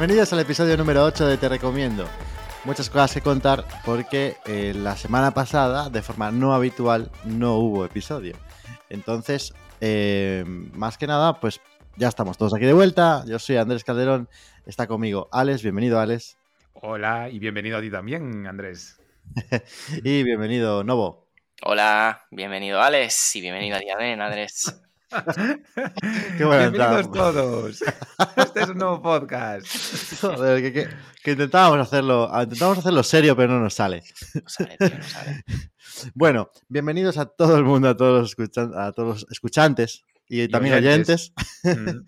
Bienvenidos al episodio número 8 de Te Recomiendo. Muchas cosas que contar porque eh, la semana pasada, de forma no habitual, no hubo episodio. Entonces, eh, más que nada, pues ya estamos todos aquí de vuelta. Yo soy Andrés Calderón, está conmigo Alex, bienvenido Alex. Hola y bienvenido a ti también, Andrés. y bienvenido Novo. Hola, bienvenido Alex y bienvenido a Diadén, Andrés. Qué Bienvenidos entrada. todos. Este es un nuevo podcast. Joder, que, que- que intentábamos hacerlo, intentábamos hacerlo serio, pero no nos sale. No sale, tío, no sale. Bueno, bienvenidos a todo el mundo, a todos los, escuchan- a todos los escuchantes y, también oyentes. oyentes.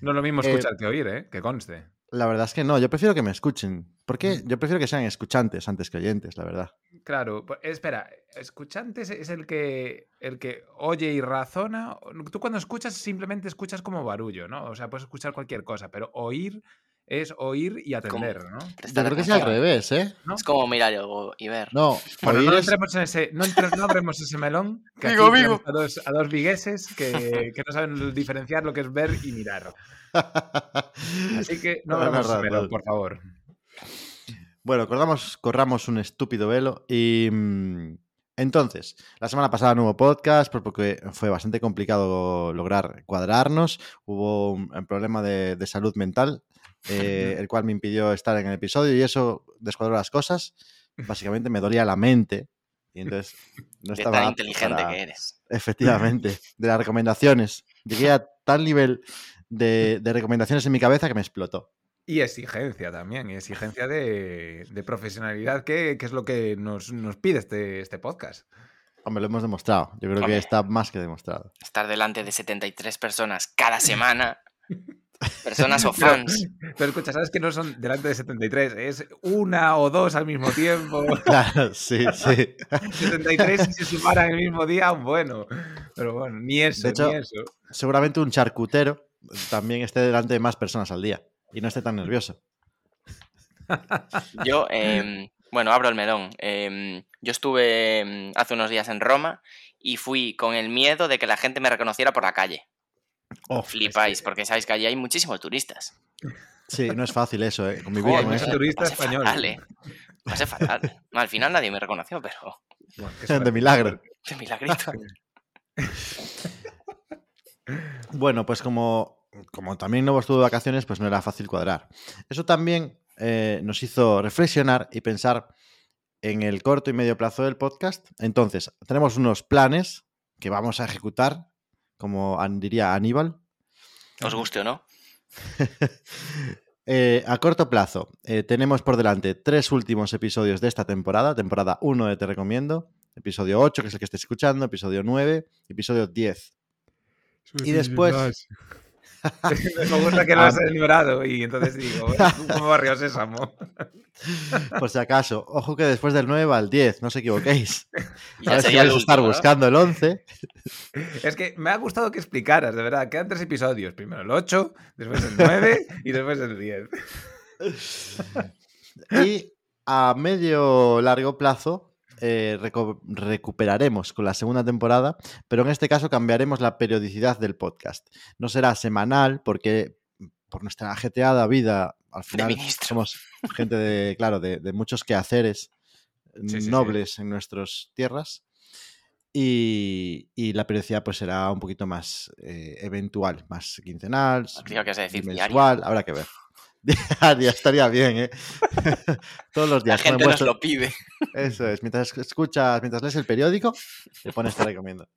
Mm. No es lo mismo Eh, escuchar que oír, ¿eh? Que conste. La verdad es que no, yo prefiero que me escuchen. ¿Por qué? Mm. Yo prefiero que sean escuchantes antes que oyentes, la verdad. Claro, pues, espera, escuchante es- es el que, el que oye y razona. Tú cuando escuchas simplemente escuchas como barullo, ¿no? O sea, puedes escuchar cualquier cosa, pero oír es oír y atender, ¿no? Yo creo que es al revés, ¿eh? ¿no? Es como mirar algo y ver. No, Bueno, no es- entremos en ese, no, entre- no abremos ese melón. Que tenemos A dos, a dos vigueses que, que no saben diferenciar lo que es ver y mirar. Así que no abramos ese melón, por favor. Bueno, corramos, corramos un estúpido velo y... Entonces, la semana pasada no hubo podcast por- porque fue bastante complicado lograr cuadrarnos. Hubo un, problema de, de salud mental, eh, el cual me impidió estar en el episodio y eso descuadró las cosas. Básicamente me dolía la mente y entonces no de estaba tan apto inteligente para- que eres. Efectivamente, de las recomendaciones. Llegué a tal nivel de, de recomendaciones en mi cabeza que me explotó. Y exigencia también, y exigencia de, de profesionalidad, que, que es lo que nos, nos pide este, este podcast. Hombre, lo hemos demostrado. Yo creo que está más que demostrado. Estar delante de 73 personas cada semana. Personas o fans. Pero escucha, sabes que no son delante de 73, es una o dos al mismo tiempo. Claro, sí, sí. 73 y se sumaran el mismo día, bueno. Pero bueno, ni eso, De hecho- ni eso. Seguramente un charcutero también esté delante de más personas al día y no esté tan nervioso. Yo, em, bueno, abro el melón. Em, yo estuve em, hace unos días en Roma y fui con el miedo de que la gente me reconociera por la calle. Oh, Flipáis, porque sabéis que allí hay muchísimos turistas. Sí, no es fácil eso, ¿eh? Convivir con eso. turista Pasé español. fatal, eh. Pasé fatal. No, al final nadie me reconoció, pero Bueno, De milagro. qué milagrito. Bueno, pues como, como también no estuvo de vacaciones, pues no era fácil cuadrar. Eso también eh, nos hizo reflexionar y pensar en el corto y medio plazo del podcast. Entonces, tenemos unos planes que vamos a ejecutar, como diría Aníbal. Os guste o no. Eh, a corto plazo, eh, tenemos por delante tres últimos episodios de esta temporada. Temporada 1 de Te Recomiendo, episodio 8, que es el que estés escuchando, episodio 9, episodio 10. Y después- Me gusta que lo Ah. has enumerado y entonces digo, como barrio sésamo. Por si acaso, ojo que después del 9 va el 10, no os equivoquéis. Y Sabes que vais a estar ¿no? buscando el 11. Es que me ha gustado que explicaras, de verdad. Quedan tres episodios. Primero el 8, después el 9 y después el 10. Y a medio largo plazo eh, recuperaremos con la segunda temporada, pero en este caso cambiaremos la periodicidad del podcast. No será semanal porque por nuestra ajetreada vida al final somos gente de, claro, de, de muchos quehaceres Sí, sí, sí. nobles en nuestras tierras. Y, y la periodicidad pues será un poquito más eh, eventual, más quincenal, mensual, habrá que ver. Diaria estaría bien, ¿eh? Todos los La días. gente ponen nos lo pide. Eso es, mientras escuchas, mientras lees el periódico, te pones te recomiendo.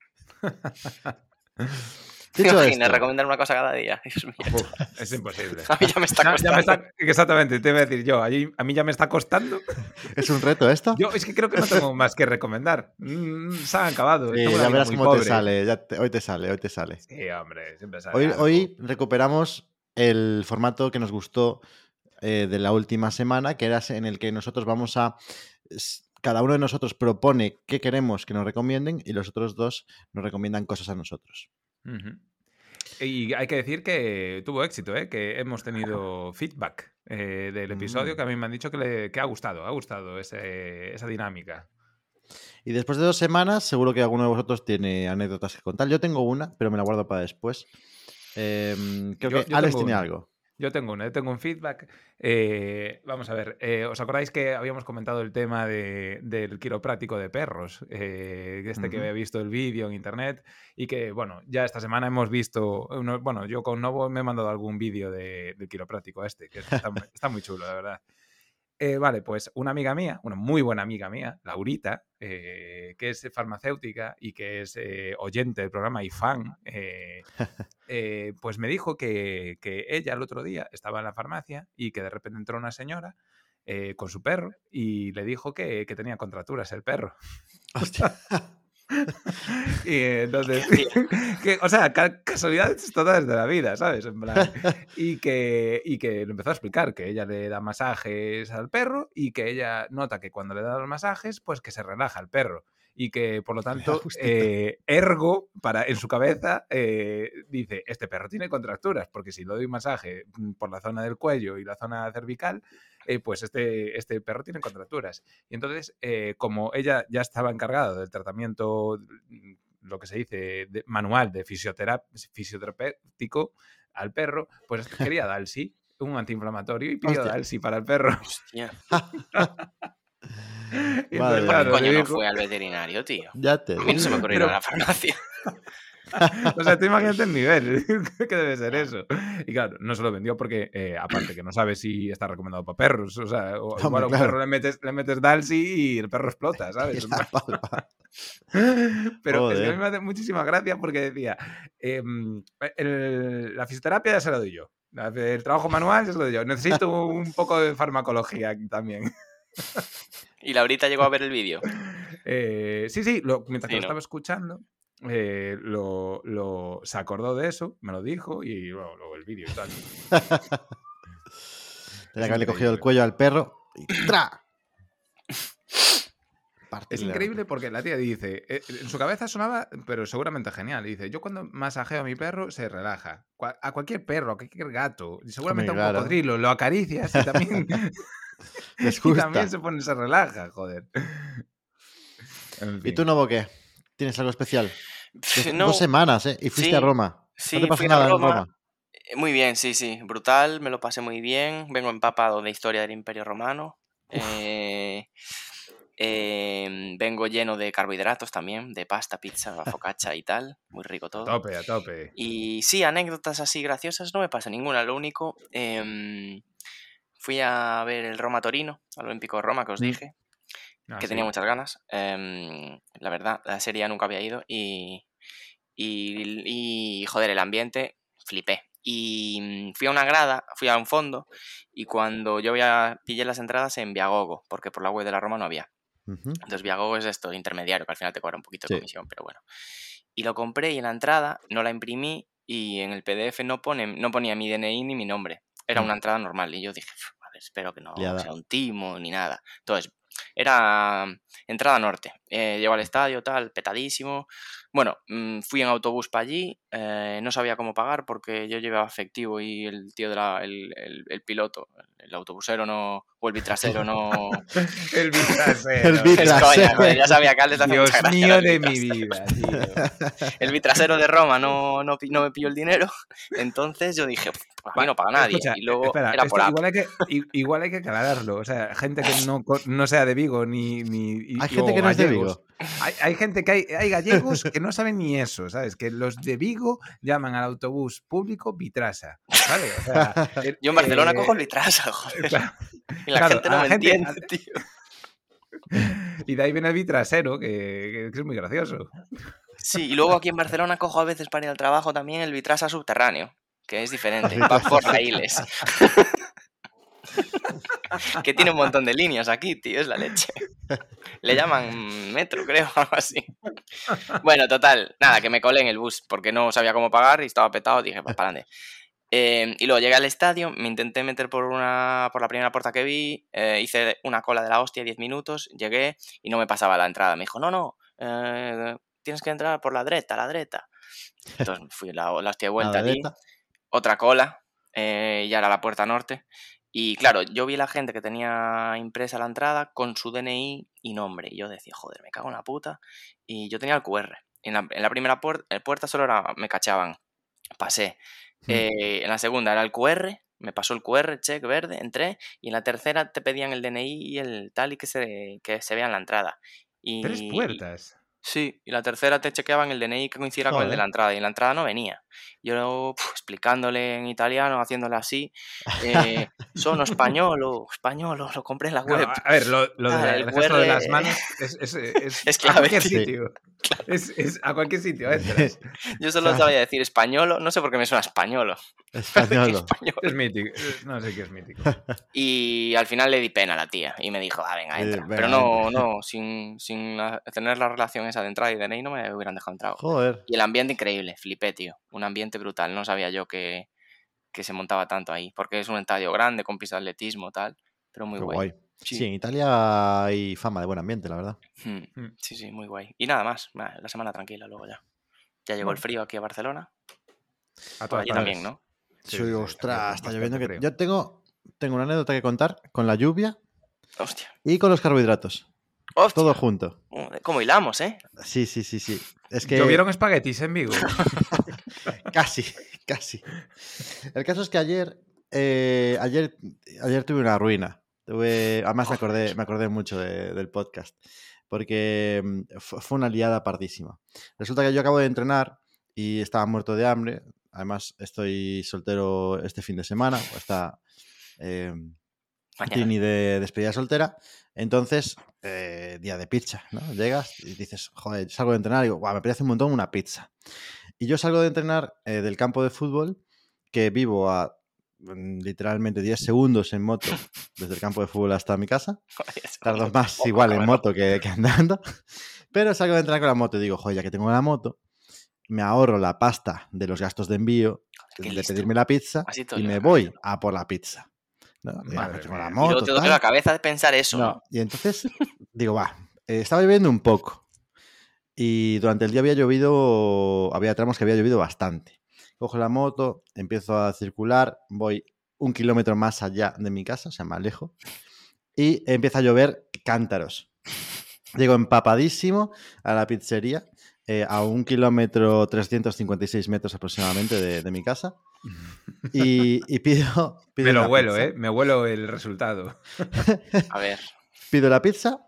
¿Te Dicho imaginas esto, recomendar una cosa cada día? Dios mío. Uf, es imposible. A mí ya me está Ya- ya costando. me está- exactamente, te voy a decir yo. a mí ya me está costando. ¿es un reto esto? Yo es que creo que no tengo más que recomendar. Mm, se han acabado. Sí, ya verás cómo te sale, ya te- hoy te sale, hoy te sale. Sí, hombre, siempre sale. Hoy recuperamos el formato que nos gustó eh, de la última semana, que era en el que nosotros vamos a... Cada uno de nosotros propone qué queremos que nos recomienden y los otros dos nos recomiendan cosas a nosotros. Y hay que decir que tuvo éxito, ¿eh? que hemos tenido feedback eh, del episodio Mm. que a mí me han dicho que, le, que ha gustado, ha gustado ese- esa dinámica. Y después de dos semanas, seguro que alguno de vosotros tiene anécdotas que contar. Yo tengo una, pero me la guardo para después. Creo Yo- que yo Alex tiene una. algo. Yo tengo uno, yo tengo un feedback. Eh, vamos a ver, eh, ¿os acordáis que habíamos comentado el tema de- del quiropráctico de perros? Eh, este que había visto el vídeo en internet y que, bueno, ya esta semana hemos visto, uno- bueno, yo con Novo me he mandado algún vídeo de- del quiropráctico este, que está, está muy chulo, la verdad. Eh, vale, pues una amiga mía, una muy buena amiga mía, Laurita, eh, que es farmacéutica y que es eh, oyente del programa y fan, pues me dijo que, que ella el otro día estaba en la farmacia y que de repente entró una señora con su perro y le dijo que, que tenía contracturas el perro. Y entonces, ¿Qué que, o sea, ca- casualidades todas de la vida, ¿sabes? En plan, y que, y que empezó a explicar que ella le da masajes al perro y que ella nota que cuando le da los masajes, pues que se relaja el perro. Y que por lo tanto, eh, ergo, para, en su cabeza, eh, dice: Este perro tiene contracturas, porque si le doy un masaje mm, por la zona del cuello y la zona cervical, eh, pues este, este perro tiene contracturas. Y entonces, eh, como ella ya estaba encargada del tratamiento, lo que se dice, de- manual de fisioterap fisioterapéutico al perro, pues quería Dalsi, un antiinflamatorio, y pidió. Dalsi para el perro. Hostia. Madre entonces, mía. ¿Por qué claro, coño no fue al veterinario, tío? Ya te A mí no se me ocurrió Pero- a la farmacia. O sea, tú imagínate el nivel que debe ser eso. Y claro, no se lo vendió porque, eh, aparte que no sabe si está recomendado para perros. O sea, o igual a un claro. perro le metes, le metes Dalsi y el perro explota, ¿sabes? Pero es que a mí me hace muchísima gracia porque decía, em, el- la fisioterapia ya se la doy yo. El trabajo manual ya se lo doy yo. Necesito un poco de farmacología también. Y Laurita llegó a ver el vídeo. Eh, sí, sí, lo- mientras que Sí, lo ¿no? estaba escuchando, eh, lo, lo- se acordó de eso, me lo dijo y luego, luego el vídeo y tal. Tenía que haberle cogido el cuello al perro y ¡tra! Es increíble porque la tía dice, eh, en su cabeza sonaba, pero seguramente genial. Dice, yo cuando masajeo a mi perro se relaja. A cualquier perro, a cualquier gato, y seguramente a un cocodrilo, lo acaricias y también, y también se pone, se relaja, joder. En ¿Y tú, Novo, qué? ¿Tienes algo especial? Dos, No, dos semanas, ¿eh? Y fuiste Sí, a Roma. sí, no te fui a Roma. Roma. Eh, Muy bien, sí, sí. Brutal, me lo pasé muy bien. Vengo empapado de historia del Imperio Romano. Eh, em, vengo lleno de carbohidratos también, de pasta, pizza, focaccia y tal. Muy rico A todo. tope, a tope. Y sí, anécdotas así graciosas no me pasa ninguna. Lo único, em, fui a ver el Roma Torino, al Olímpico de Roma, que os Mm. dije, Ah, que sí. tenía muchas ganas. Em, la verdad, la serie ya nunca había ido y, y, y, joder, el ambiente, flipé. Y mm, fui a una grada, fui a un fondo y cuando yo ya pillé las entradas en Viagogo, porque por la web de la Roma no había. Entonces Viagogo es esto, intermediario, que al final te cobra un poquito de Sí. comisión, pero bueno. Y lo compré y en la entrada no la imprimí y en el PDF no, pone, no ponía mi DNI ni mi nombre. Era Mm. una entrada normal y yo dije, "Uf, a ver, espero que no Liada. sea un timo ni nada. Entonces, era mm, entrada norte. Eh, llego al estadio, tal, petadísimo. Bueno, mm, fui en autobús para allí, eh, no sabía cómo pagar porque yo llevaba efectivo y el tío de la, el, el- el piloto, el autobusero no, o el bitrasero no... El bitrasero. El Es bitrasero. coña, ya sabía que a él les hace Dios mucha mío de mi vida, tío. El vitrasero de Roma no, no, no me pilló el dinero, entonces yo dije, "Pff, a mí no paga nadie. Escucha, y luego espera, era por igual, hay que, i- igual hay que aclararlo. O sea, gente que no, co- no sea de Vigo ni. ni Hay y- gente o que no es de. Vigo. Hay, hay gente que hay, hay gallegos que no saben ni eso, ¿sabes? Que los de Vigo llaman al autobús público Vitrasa, ¿sabes? O sea, el- Yo en Barcelona eh, cojo el vitrasa, joder. claro, Y la claro, gente no la me gente- entiende, tío. y de ahí viene el vitrasero, que, que es muy gracioso. Sí, y luego aquí en Barcelona cojo a veces para ir al trabajo también el vitrasa subterráneo, que es diferente, va por raíles. Que tiene un montón de líneas aquí, tío, es la leche. Le llaman metro, creo, algo así. Bueno, total, nada, que me colé en el bus porque no sabía cómo pagar y estaba petado, dije, pues para adelante. Eh, y luego llegué al estadio, me intenté meter por, una, por la primera puerta que vi, eh, hice una cola de la hostia 10 minutos, llegué y no me pasaba la entrada. Me dijo, no, no, eh, tienes que entrar por la dreta, la dreta. Entonces fui la, la hostia de vuelta allí, otra cola, eh, ya era la puerta norte. Y claro, yo vi la gente que tenía impresa la entrada con su DNI y nombre. Y yo decía, joder, me cago en la puta. Y yo tenía el QR. En la, en la primera puer- eh, puerta solo era, me cachaban. Pasé. Hmm. Eh, en la segunda era el QR Me pasó el QR, check verde, entré y en la tercera te pedían el DNI y el tal y que se, que se vea en la entrada. Y, Tres puertas. Sí, y la tercera te chequeaban el DNI que coincidiera con el de la entrada y en la entrada no venía. Yo puf, explicándole en italiano, haciéndole así, eh, sono españolo, españolo, lo compré en la No, web. a ver, lo, lo Ah, de el de las manos es, es, es, es a clave, cualquier sí. sitio. Es, es a cualquier sitio entras. Yo solo Claro. sabía decir españolo, no sé por qué me suena españolo. Español. Español. Es mítico. es- No sé qué es mítico. Y al final le di pena a la tía y me dijo, ah, venga, Eh, entra. venga, Pero no, entra. no, sin, sin tener la relación esa de entrada y DNI no me hubieran dejado entrar. Joder. Y el ambiente increíble, flipé, tío. Un ambiente brutal. No sabía yo que, que se montaba tanto ahí. Porque es un estadio grande con pista de atletismo tal. Pero muy Qué guay. guay. Sí. Sí, en Italia hay fama de buen ambiente, la verdad. Hmm, Mm. Sí, sí, muy guay. Y nada más. La semana tranquila luego ya. Ya llegó el frío aquí a Barcelona. A todas allí también. ¿no? Sí, ostras, está lloviendo. Que... Yo tengo, tengo una anécdota que contar con la lluvia Hostia. y con los carbohidratos. Hostia. Todo junto. ¿Cómo hilamos, eh? Sí, sí, sí, sí. Es que ¿Llovieron espaguetis en Vigo? casi, casi. El caso es que ayer, eh, ayer, ayer tuve una ruina. Tuve, además me acordé, me acordé mucho de- del podcast. Porque mm, fu- fue una liada pardísima. Resulta que yo acabo de entrenar y estaba muerto de hambre. Además, estoy soltero este fin de semana. O está eh. Trini de despedida soltera. Entonces, eh, día de pizza, ¿no? Llegas y dices, joder, salgo de entrenar y digo, "Guau, me apetece un montón una pizza. Y yo salgo de entrenar eh, del campo de fútbol, que vivo a mm, literalmente 10 segundos en moto desde el campo de fútbol hasta mi casa. Tardo más igual en moto que, que andando. Pero salgo de entrenar con la moto y digo, joder, ya que tengo la moto, me ahorro la pasta de los gastos de envío, de listo. pedirme la pizza y me voy a por la pizza. ¿no? "Ah, tengo la Y moto, luego te duele tal". la cabeza de pensar eso. No, y entonces digo, va, eh, estaba lloviendo un poco. Y durante el día había llovido, había tramos que había llovido bastante. Cojo la moto, empiezo a circular, voy un kilómetro más allá de mi casa, o sea, más lejos, y empieza a llover cántaros. Llego empapadísimo a la pizzería, eh, a un kilómetro 356 metros aproximadamente de, de mi casa, y, y pido, pido Me lo huelo, pizza. ¿eh? Me huelo el resultado. A ver. pido la pizza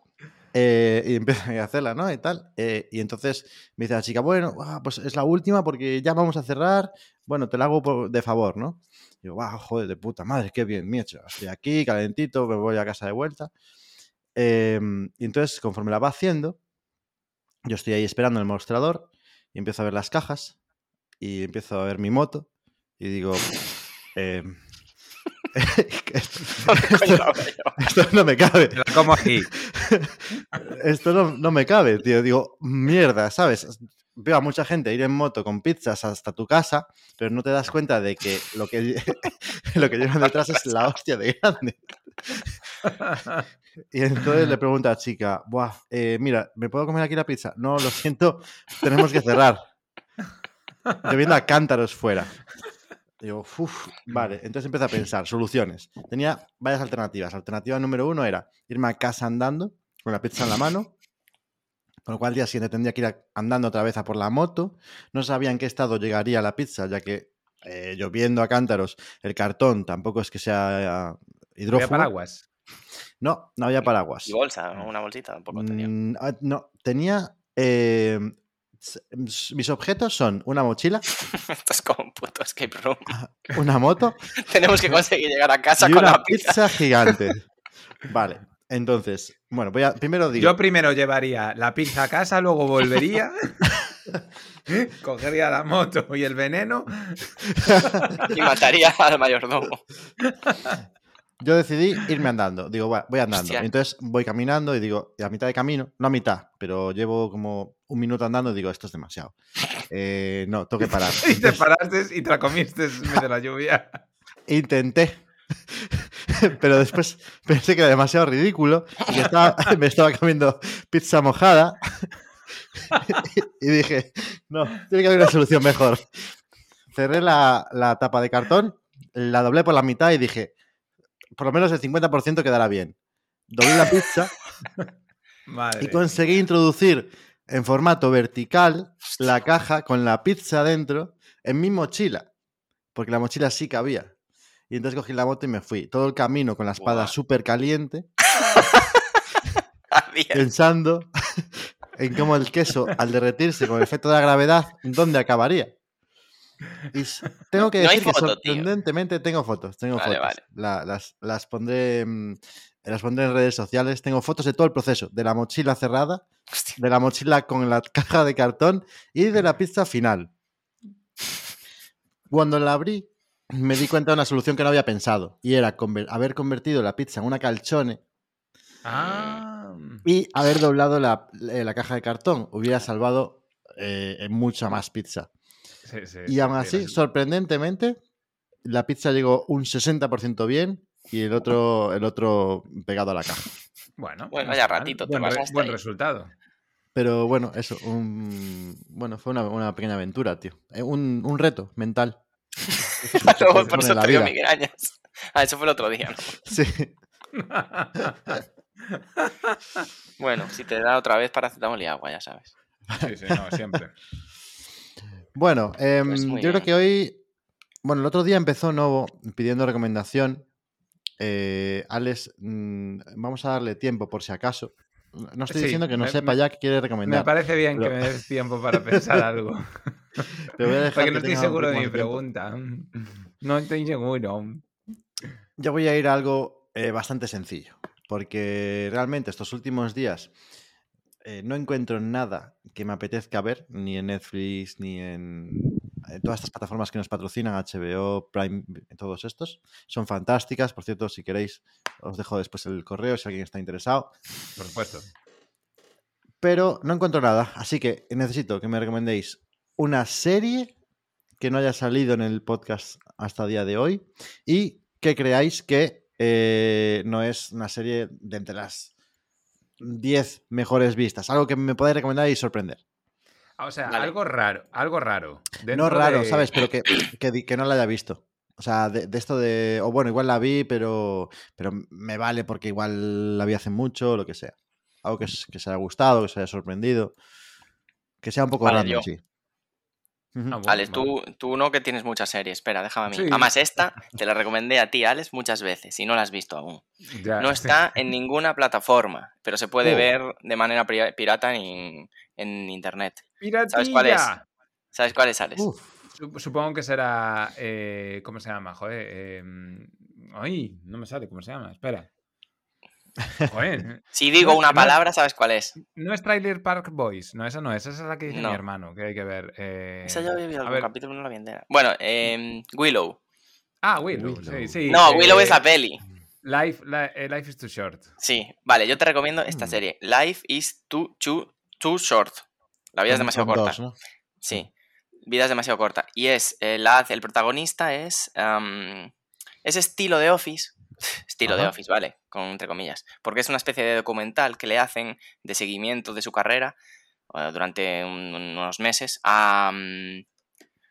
eh, y empiezo a hacerla, ¿no? Y tal. eh, y entonces me dice la chica, bueno, pues es la última porque ya vamos a cerrar. Bueno, te la hago por- de favor, ¿no? Y digo, wow, joder, de puta madre, qué bien, he hecho. Estoy aquí, calentito, me voy a casa de vuelta. Eh, y entonces, conforme la va haciendo, yo estoy ahí esperando en el mostrador y empiezo a ver las cajas y empiezo a ver mi moto y digo, esto no me cabe. La como aquí. Esto no, no me cabe, tío. Digo, mierda, ¿sabes? Veo a mucha gente ir en moto con pizzas hasta tu casa, pero no te das cuenta de que lo que, lo que llevan detrás es la hostia de grande. Y entonces le pregunto a la chica, Buah, eh, mira, ¿me puedo comer aquí la pizza? No, lo siento, tenemos que cerrar. Lloviendo a cántaros fuera. Digo, uff, vale. Entonces empecé a pensar, soluciones. Tenía varias alternativas. Alternativa número uno era irme a casa andando, con la pizza en la mano, por lo cual al día siguiente tendría que ir andando otra vez a por la moto. No sabía en qué estado llegaría la pizza, ya que eh, lloviendo a cántaros, el cartón tampoco es que sea eh, Había paraguas. No, no había paraguas. Y bolsa, ¿no? una bolsita tampoco tenía. Mm, ah, no, tenía. eh, mis objetos son una mochila, Esto es como un puto escape room. una moto Tenemos que conseguir llegar a casa y con una la pizza. pizza gigante. Vale, entonces, bueno, voy a, primero digo. Yo primero llevaría la pizza a casa, luego volvería. cogería la moto y el veneno. Y mataría al mayordomo. Yo decidí irme andando. Digo, "Va, voy andando. Hostia. Entonces voy caminando y digo, y a mitad de camino, no a mitad, pero llevo como un minuto andando y digo, esto es demasiado. Eh, no, tengo que parar. Y te paraste y te la comiste en medio de la lluvia. Intenté. Pero después pensé que era demasiado ridículo y que estaba- me estaba comiendo pizza mojada. Y dije, no, tiene que haber una solución mejor. Cerré la, la tapa de cartón, la doblé por la mitad y dije, por lo menos el 50% quedará bien. Doblé la pizza Madre. y conseguí introducir en formato vertical la caja con la pizza dentro en mi mochila, porque la mochila sí cabía. Y entonces cogí la moto y me fui. Todo el camino con la espada súper caliente, Había- pensando en cómo el queso, al derretirse con el efecto de la gravedad, ¿dónde acabaría? Y tengo que No decir que tío. sorprendentemente tengo fotos, tengo Vale, fotos. vale. La- las, las pondré mm, las pondré en redes sociales. Tengo fotos de todo el proceso, de la mochila cerrada, de la mochila con la caja de cartón y de la pizza final. Cuando la abrí, me di cuenta de una solución que no había pensado y era conver- haber convertido la pizza en una calzone Ah. y haber doblado la, eh, la caja de cartón. Hubiera salvado eh, mucha más pizza. Sí, sí, Y aún sí, así, sorprendentemente, la pizza llegó un 60% bien y el otro, el otro pegado a la caja. Bueno, Bueno, no vaya ratito te Buen, pasaste buen ahí. resultado. Pero bueno, eso, un- bueno, fue una, una pequeña aventura, tío. Eh, Un, un reto mental. Luego se por eso te dio migrañas. Ah, eso fue el otro día, ¿no? Sí. Bueno, si te da otra vez paracetamol y agua, ya sabes. sí, sí, no, siempre. Bueno, em, Pues muy yo creo que hoy. Bueno, el otro día empezó Novo pidiendo recomendación. Eh, Alex, mm, vamos a darle tiempo por si acaso. No estoy Sí, diciendo que no me- sepa me- ya que quiere Me recomendar. parece bien que me des tiempo para pensar algo. pero voy a dejar Porque que no estoy seguro de mi pregunta. No estoy seguro. Yo voy a ir a algo eh, bastante sencillo, porque realmente estos últimos días eh, no encuentro nada que me apetezca ver, ni en Netflix, ni en todas estas plataformas que nos patrocinan, HBO, Prime, todos estos. Son fantásticas, por cierto, si queréis, os dejo después el correo si alguien está interesado. Por supuesto. Pero no encuentro nada, así que necesito que me recomendéis una serie que no haya salido en el podcast hasta el día de hoy y que creáis que eh, no es una serie de entre las 10 mejores vistas. Algo que me podáis recomendar y sorprender. O sea, Vale. algo raro, algo raro. no raro, de- ¿sabes? Pero que, que, no la haya visto. O sea, de, de esto de... O bueno, igual la vi, pero, pero me vale porque igual la vi hace mucho o lo que sea. Algo que, que os haya gustado, que os haya sorprendido. Que sea un poco Vale, yo. sí. Ah, bueno, Alex, vale. tú, tú no que tienes muchas series. Espera, déjame a mí. Sí. Además, esta te la recomendé a ti, Alex, muchas veces y no la has visto aún. Ya, No sí. está en ninguna plataforma, pero se puede Oh. ver de manera pirata en, en internet. ¡Piratilla! ¿Sabes cuál es? ¿Sabes cuál es, Alex? Uf, Supongo que será. eh, ¿Cómo se llama? Joder. eh, ay, no me sale. ¿Cómo se llama? Espera. Joder. Si digo no, una no. palabra, ¿sabes cuál es? No es Trailer Park Boys. No, esa no es. Esa es la que dice No. mi hermano, que hay que ver. eh, Esa ya había visto algún ver. capítulo, no la vi entera. Bueno, em, Willow. Ah, Willow. Willow. Sí, sí. No, eh, Willow es la peli. Life, li- eh, Life is too short. Sí, vale, yo te recomiendo esta Mm. serie. Life is too, too, too short. La vida es demasiado corta. dos, ¿no? Sí, vida es demasiado corta. Y es, eh, la, el protagonista es am, ese estilo de Office, estilo de. Office, vale, con entre comillas, porque es una especie de documental que le hacen de seguimiento de su carrera eh, durante un- unos meses a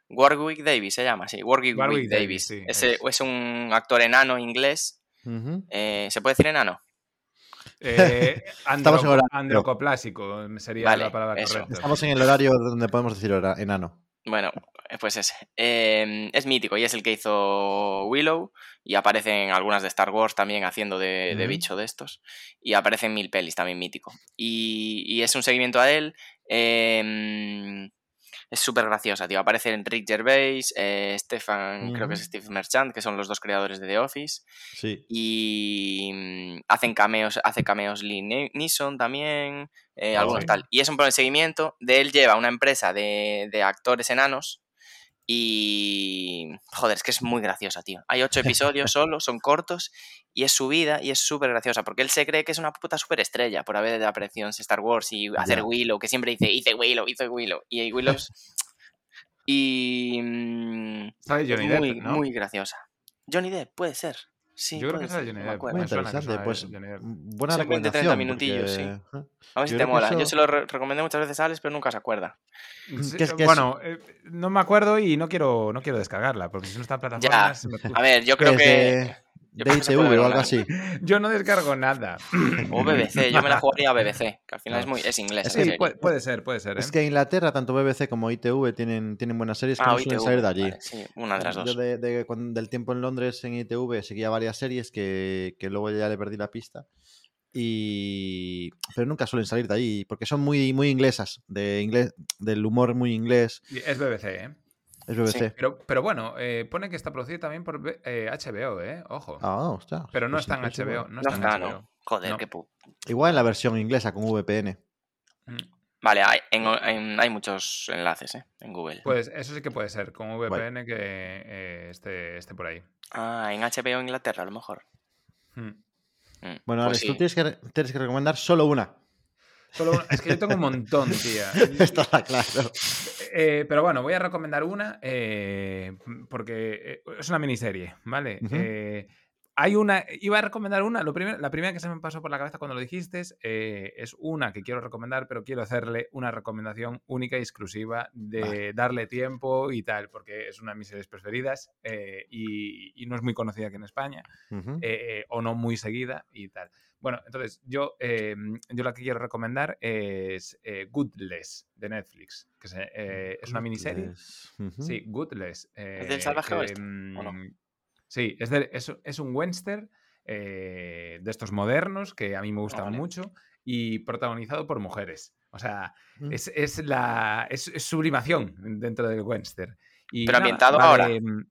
Warwick Davis, se llama, sí, Warwick, Warwick Davis. Davis, sí, es. es un actor enano inglés, eh, ¿se puede decir enano? Eh, Estamos en androcoplásico sería Vale, la palabra eso. correcta. Estamos en el horario donde podemos decir hora- enano. Bueno, eh, pues ese. Eh, es mítico y es el que hizo Willow y aparece en algunas de Star Wars también haciendo de, bicho de estos y aparece en mil pelis también mítico. Y, y es un seguimiento a él. eh, es súper graciosa, tío. Aparece en Rick Gervais, eh, Stefan, creo que es. Steve Merchant, que son los dos creadores de The Office. Sí. Y mm, hacen cameos, hace cameos Lee Ne- Neeson también, eh, Ah, algunos sí. tal. Y es un seguimiento de él lleva una empresa de, de actores enanos y joder, es que es muy graciosa, tío. Hay ocho episodios solo, son cortos y es su vida y es súper graciosa porque él se cree que es una puta superestrella por haber aparecido en Star Wars y hacer Ya. Willow, que siempre dice, hice Willow, hice Willow. Y Willow y mm, Sale es Johnny Depp, muy, ¿no? muy graciosa. Johnny Depp, puede ser. Sí, Yo creo que ser. Muy interesante. sale Pues Johnny Depp. buena 20, 30 recomendación. minutillos, sí. A ver si Yo te mola. Yo se lo re- recomendé muchas veces a Alex, pero nunca se acuerda. Sí, que es que es- bueno, eh, no me acuerdo y no quiero, no quiero descargarla, porque si no está en plataformas... me- A ver, yo creo Desde, que. Yo de que ITV o algo así. Yo no descargo nada. O BBC, yo me la jugaría a BBC, que al final es muy es inglés. Es que puede, puede ser, puede ser. ¿eh? Es que en Inglaterra, tanto BBC como ITV tienen, tienen buenas series que Ah, no suelen ITV, salir de allí. vale, sí, una de las Yo dos. de- de cuando- del tiempo en Londres en ITV seguía varias series que, que luego ya le perdí la pista. Y... Pero nunca suelen salir de allí porque son muy, muy inglesas, de inglés, del humor muy inglés. Es BBC, ¿eh? Es BBC. Pero, pero bueno, eh, pone que está producido también por B- eh, HBO, ¿eh? Ojo. Ah, ostras, pero no pues está HBO. No No está en HBO. no. Joder, No. qué pu... Igual en la versión inglesa con VPN. Mm. Vale, hay, en- en- hay muchos enlaces, ¿eh? En Google. Pues eso sí que puede ser, con VPN que eh, esté, esté por ahí. Ah, en HBO Inglaterra, a lo mejor. Mm. Mm, Bueno, pues Alex, sí. tú tienes que, tienes que recomendar solo una. Solo una- es que yo tengo un montón, tía. Esto está claro. Eh, pero bueno, voy a recomendar una eh, porque eh, es una miniserie, ¿vale? Eh, hay una, iba a recomendar una, lo primero, la primera que se me pasó por la cabeza cuando lo dijiste es una que quiero recomendar, pero quiero hacerle una recomendación única y exclusiva de Vale. darle tiempo y tal, porque es una de mis series preferidas y, y no es muy conocida aquí en España o no muy seguida y tal. Bueno, entonces yo, eh, yo la que quiero recomendar es eh, Goodless de Netflix, que se- eh, es una miniserie. Sí, Goodless. eh, del salvaje que, oeste, ¿o no? mm, Sí, es, de- es, es un western eh, de estos modernos que a mí me gustan vale. mucho y protagonizado por mujeres. O sea, Mm. es, es la es, es sublimación dentro del western. Y Pero nada, ambientado va ahora. mm,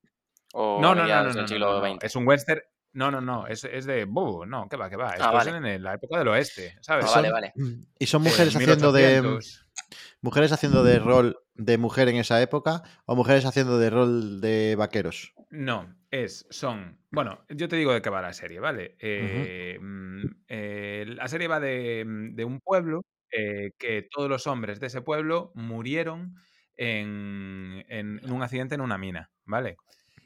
O no, a no, no, no, no, siglo no, no, XX. Es un western. No, no, no. Es, es de. buh, no, que va, que va. Esto vale. es en la época del oeste, ¿sabes? Ah, vale, vale. Y son Eh, mujeres haciendo de. 1800. Mujeres haciendo de rol de mujer en esa época o mujeres haciendo de rol de vaqueros. No, es, son. Bueno, yo te digo de qué va la serie, ¿vale? Eh, mm, eh, la serie va de, mm, de un pueblo eh, que todos los hombres de ese pueblo murieron en, en- en un accidente en una mina, ¿vale?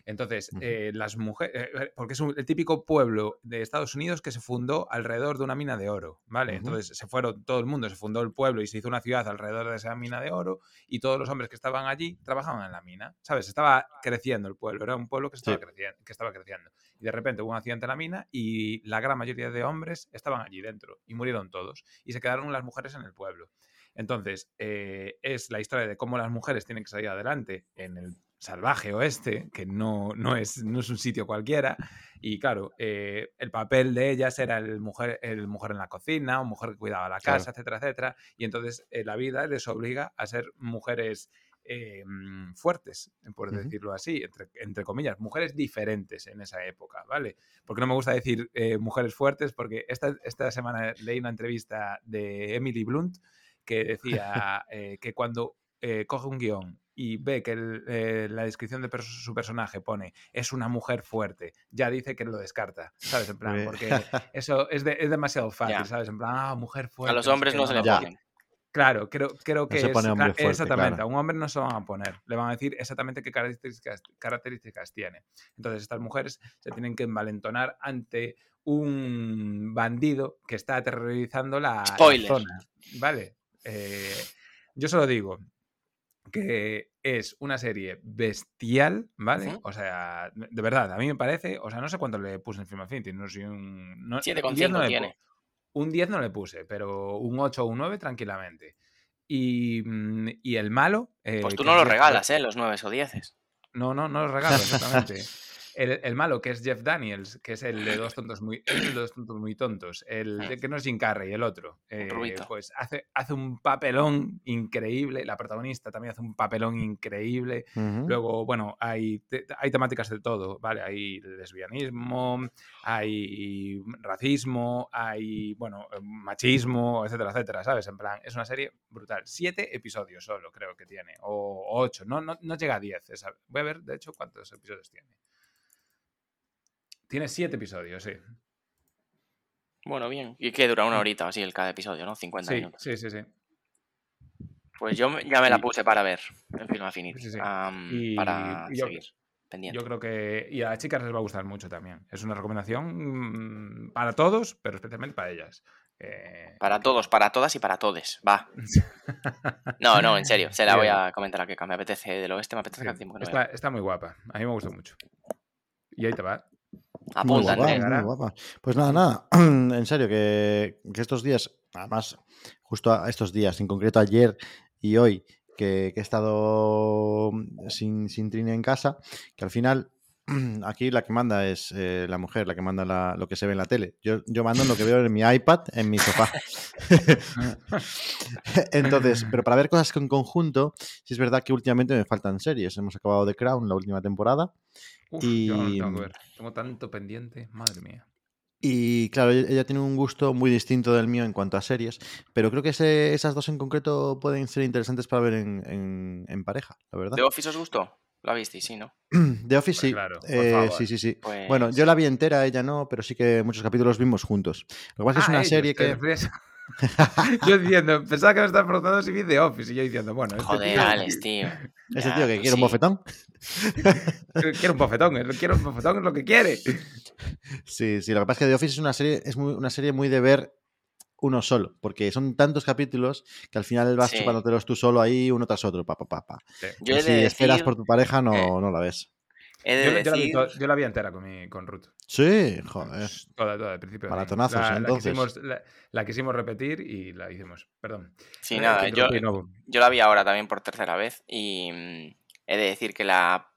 Entonces, eh, las mujeres, porque es un- el típico pueblo de Estados Unidos que se fundó alrededor de una mina de oro, ¿vale? Entonces se fueron, todo el mundo se fundó el pueblo y se hizo una ciudad alrededor de esa mina de oro y todos los hombres que estaban allí trabajaban en la mina, ¿sabes? Estaba creciendo el pueblo, era un pueblo que estaba, Sí. creciendo, que estaba creciendo. Y de repente hubo un accidente en la mina y la gran mayoría de hombres estaban allí dentro y murieron todos y se quedaron las mujeres en el pueblo. Entonces, eh, es la historia de cómo las mujeres tienen que salir adelante en el salvaje oeste, que no, no, es, no es un sitio cualquiera. Y claro, eh, el papel de ellas era el mujer, el mujer en la cocina, o mujer que cuidaba la Claro. casa, etcétera, etcétera. Y entonces eh, la vida les obliga a ser mujeres eh, fuertes, por decirlo así, entre, entre comillas, mujeres diferentes en esa época, ¿vale? Porque no me gusta decir mujeres fuertes, porque esta, esta semana leí una entrevista de Emily Blunt que decía que cuando eh, coge un guion y ve que el- eh, la descripción de perso- su personaje pone es una mujer fuerte, ya dice que lo descarta, ¿sabes? En plan, porque eso es, de- es demasiado fácil. ¿sabes? En plan, ah, mujer fuerte. A los hombres no se le ponen. Claro, creo, creo que se es, fuerte, exactamente, claro. a un hombre no se lo van a poner, le van a decir exactamente qué características, características tiene. Entonces estas mujeres se tienen que envalentonar ante un bandido que está aterrorizando la, la zona. Vale, Eh, yo solo digo que es una serie bestial, ¿vale? Ujú. O sea, de verdad, a mí me parece, o sea, no sé cuánto le puse en Film Affinity, no soy un... No, un 7,5 10 no tiene. un 10 no le puse, pero un 8 o un 9 tranquilamente. Y, mm, y el malo... eh, Pues tú no lo regalas, ¿eh? Los 9 o 10. No, no, no lo regalo, exactamente. El, el malo, que es Jeff Daniels, que es el de dos tontos muy, el de dos tontos muy tontos, el de que no es Jim Carrey, el otro, eh, pues hace, hace un papelón increíble. La protagonista también hace un papelón increíble. Luego, bueno, hay, te- hay temáticas de todo, ¿vale? Hay lesbianismo, hay racismo, hay, bueno, machismo, etcétera, etcétera, ¿sabes? En plan, es una serie brutal. Siete episodios solo creo que tiene, o o ocho, no, no, no llega a diez. esa- Voy a ver, de hecho, cuántos episodios tiene. Tiene siete episodios, sí. Bueno, bien. ¿Y qué dura? Una horita así el cada episodio, ¿no? 50 Sí, minutos. sí, sí, sí. Pues yo ya me la puse para ver en Film Affinity. Sí, sí. Y- para yo- seguir pendiente. Yo creo que. Y a las chicas les va a gustar mucho también. Es una recomendación mm, para todos, pero especialmente para ellas. Eh, Para todos, para todas y para todes. Va. No, no, en serio. Se la voy a comentar a que me apetece del oeste, me apetece Sí, que tiempo que no está, veo. está muy guapa. A mí me gustó mucho. Y ahí te va. Muy guapa, muy guapa. Pues nada, nada. En serio, que, que estos días, además, justo a estos días, en concreto ayer y hoy, que, que he estado sin, sin Trini en casa, que al final aquí la que manda es eh, la mujer, la que manda la- lo que se ve en la tele. Yo, yo mando lo que veo en mi iPad, en mi sofá. Entonces, pero para ver cosas en conjunto, sí es verdad que últimamente me faltan series. Hemos acabado The Crown, la última temporada. Uf, yo no lo tengo que ver. Tengo tanto pendiente, madre mía. Y claro, ella tiene un gusto muy distinto del mío en cuanto a series, pero creo que ese- esas dos en concreto pueden ser interesantes para ver en, en- en pareja, la verdad. ¿The Office os gustó? ¿La visteis? Sí, ¿no? The Office Pues sí. claro, Eh, sí, sí, sí. Bueno, Pues- yo la vi entera, ella no, pero sí que muchos capítulos vimos juntos. Lo que pasa es que es Ah, una ellos, serie ¿te que... yo diciendo, pensaba que me estaba preguntando si vi The Office y yo diciendo, bueno, este Joder, tío Alex, tío. Ese Ya, tío que tú quiere un bofetón. quiere un bofetón, él quiere un bofetón, es lo que quiere. Sí, sí, lo que pasa es que The Office es una serie, es muy- una serie muy de ver uno solo, porque son tantos capítulos que al final vas Sí. chupándotelos tú solo ahí, uno tras otro, pa, pa, pa, pa. Yo si de esperas decir- por tu pareja, no, eh, no la ves. He de Yo, yo la vi decir- to- yo la vi entera con, mi, con Ruth. Sí, joder. Toda, toda, principio. Maratonazos, la, la entonces. quisimos, la, la quisimos repetir y la hicimos. Perdón. Sí, Eh, nada, que yo, yo la vi ahora también por tercera vez y mm, he de decir que la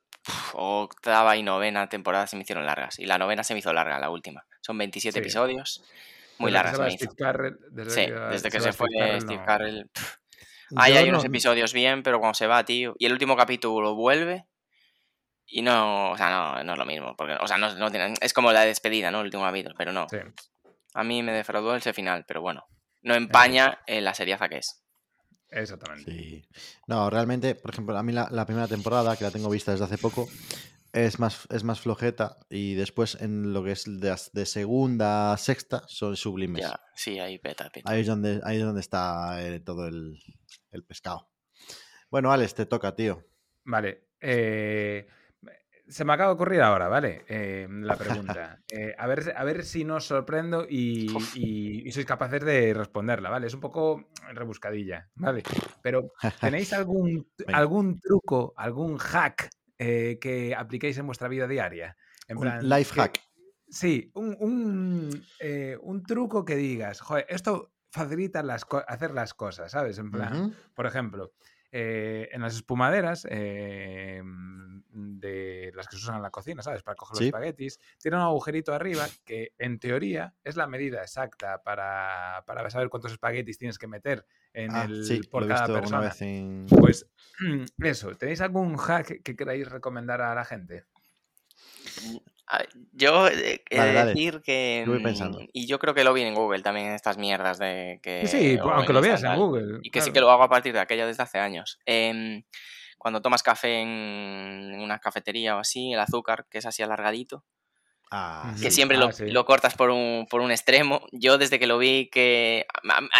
octava y novena temporada se me hicieron largas. Y la novena se me hizo larga, la última. Son 27 Sí. episodios. Muy desde que largas se. Steve Carrell, desde Sí, que, desde que se fue Steve no- Carrell. Ahí hay unos no- episodios bien, pero cuando se va, tío. Y el último capítulo vuelve. Y no, o sea, no, no es lo mismo. Porque, o sea, no, no tiene- es como la despedida, ¿no? El último capítulo, pero no. Sí, A mí me defraudó ese final, pero bueno. No empaña eh, la seriaza que es. exactamente. Sí. No, realmente, por ejemplo, a mí la, la primera temporada, que la tengo vista desde hace poco, es más, es más flojeta y después en lo que es de, de segunda a sexta son sublimes. Ya, sí, ahí peta, peta. Ahí es donde, ahí es donde está eh, todo el, el pescado. Bueno, Alex, te toca, tío. Vale. eh, se me acaba de ocurrir ahora, ¿vale? Eh, la pregunta. Eh, a, ver, a ver si no os sorprendo y, y- y sois capaces de responderla, ¿vale? Es un poco rebuscadilla, ¿vale? Pero ¿tenéis algún, algún truco, algún hack eh, que apliquéis en vuestra vida diaria? En Un plan, life que- hack. Sí, un, un, eh, un truco que digas, joder, esto facilita las hacer las cosas, ¿sabes? En plan, por ejemplo, eh, en las espumaderas eh, de las que se usan en la cocina, ¿sabes? Para coger Sí. los espaguetis, tiene un agujerito arriba que en teoría es la medida exacta para, para saber cuántos espaguetis tienes que meter en Ah, el, sí, por cada persona. vez en... Pues eso, ¿tenéis algún hack que queráis recomendar a la gente? Ah, Yo he de dale. decir que. Yo voy mm, pensando. Y yo creo que lo vi en Google también, en estas mierdas de que. Sí, aunque lo veas en. Google. Y que sí que lo hago a partir de aquello desde hace años. Em, cuando tomas café en, en una cafetería o así, el azúcar, que es así alargadito, Ah, que sí. siempre Ah, lo, sí. lo cortas por un, por un extremo. Yo desde que lo vi que...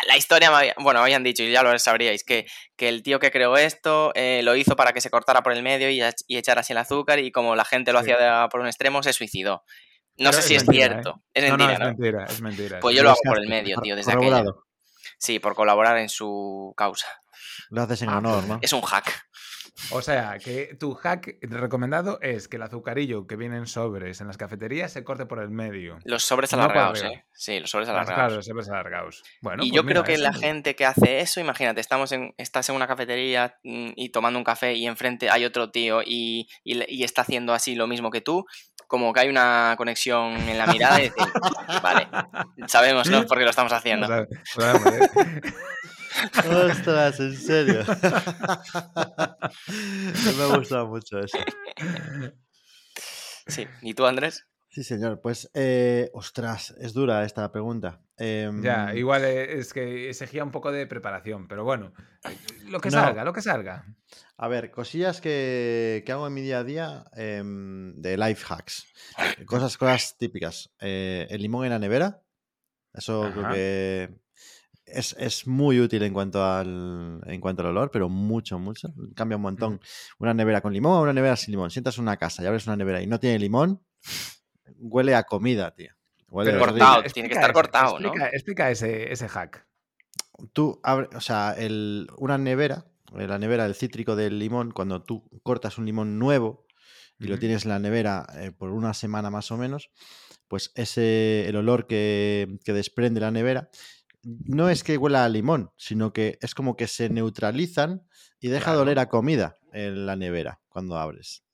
La historia, me había- bueno, habían dicho, y ya lo sabríais, que, que el tío que creó esto eh, lo hizo para que se cortara por el medio y, y echara así el azúcar y como la gente lo Sí. hacía por un extremo, se suicidó. No Pero sé es si es mentira, ¿eh? cierto. Es No, no, mentira, es ¿no? mentira, es mentira. Pues es yo lo hago mentira. por el medio, tío, desde aquella. Sí, por colaborar en su causa. Lo haces en Ah, honor, ¿no? Es un hack. O sea, que tu hack recomendado es que el azucarillo que viene en sobres en las cafeterías se corte por el medio. Los sobres No alargados. ¿eh? Sí, los sobres Ah, alargados. claro, sobres alargados. Bueno, y pues yo mira, creo que eso la gente que hace eso, imagínate, estamos en, estás en una cafetería mm, y tomando un café y enfrente hay otro tío y, y está haciendo así lo mismo que tú, como que hay una conexión en la mirada y decir, vale, sabemos, ¿no? Porque lo estamos haciendo. ¿eh? Ostras, en serio. me ha gustado mucho eso. Sí. ¿Y tú, Andrés? Sí, señor. Pues, eh, ostras, es dura esta pregunta. Em, Ya, igual eh, es que exigía un poco de preparación, pero bueno, lo que No. salga, lo que salga. A ver, cosillas que, que hago en mi día a día em, de life hacks. Cosas, cosas típicas. Eh, el limón en la nevera. Eso creo que es, es muy útil en cuanto al en cuanto al olor, pero mucho, mucho. Cambia un montón. Una nevera con limón o una nevera sin limón. Sientas en una casa y abres una nevera y no tiene limón, huele a comida, tío. Huele Pero cortado, explica- tiene que explica estar ese- cortado, ¿no? explica, Explica ese, ese hack. tú abres, o sea, el- una nevera, eh, la nevera del cítrico del limón, cuando tú cortas un limón nuevo, y lo tienes en la nevera eh, por una semana más o menos, pues ese, el olor que, que desprende la nevera no es que huela a limón, sino que es como que se neutralizan y deja de Claro. oler a comida en la nevera cuando abres.